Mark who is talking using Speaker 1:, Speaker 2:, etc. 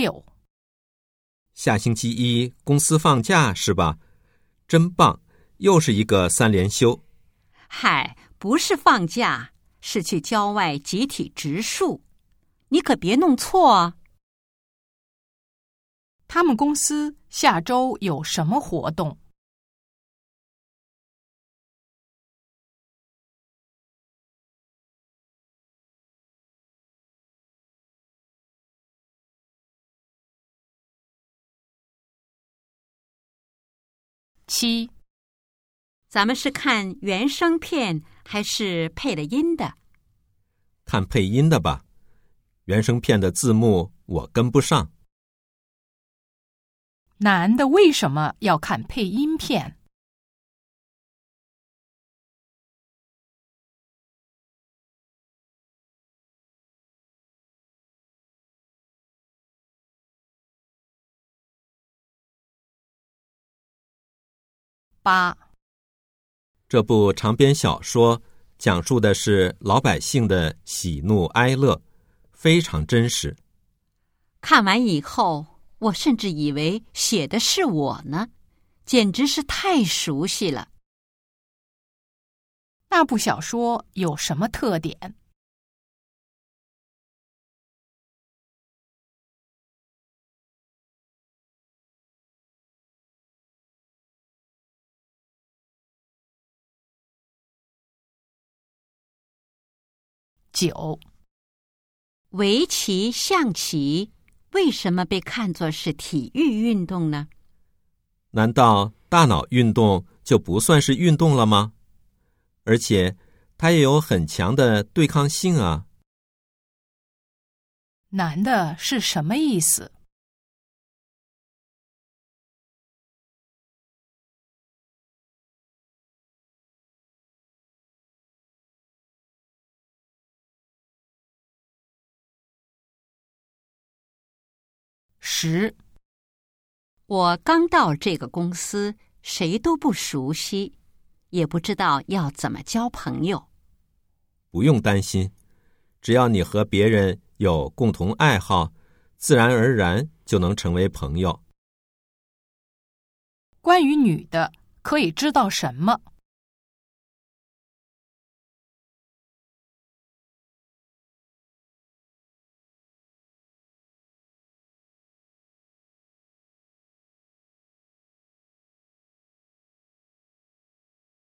Speaker 1: 六。
Speaker 2: 下星期一公司放假是吧？真棒，又是一个三连休。
Speaker 3: 嗨，不是放假，是去郊外集体植树。你可别弄错啊！
Speaker 1: 他们公司下周有什么活动？七，
Speaker 3: 咱们是看原声片还是配了音的？
Speaker 2: 看配音的吧，原声片的字幕我跟不上。
Speaker 1: 男的为什么要看配音片？八，
Speaker 2: 这部长篇小说讲述的是老百姓的喜怒哀乐，非常真实。
Speaker 3: 看完以后，我甚至以为写的是我呢，简直是太熟悉了。
Speaker 1: 那部小说有什么特点？九，
Speaker 3: 围棋、象棋为什么被看作是体育运动呢？
Speaker 2: 难道大脑运动就不算是运动了吗？而且它也有很强的对抗性啊！
Speaker 1: 难的是什么意思？十，
Speaker 3: 我刚到这个公司，谁都不熟悉，也不知道要怎么交朋友。
Speaker 2: 不用担心，只要你和别人有共同爱好，自然而然就能成为朋友。
Speaker 1: 关于女的，可以知道什么？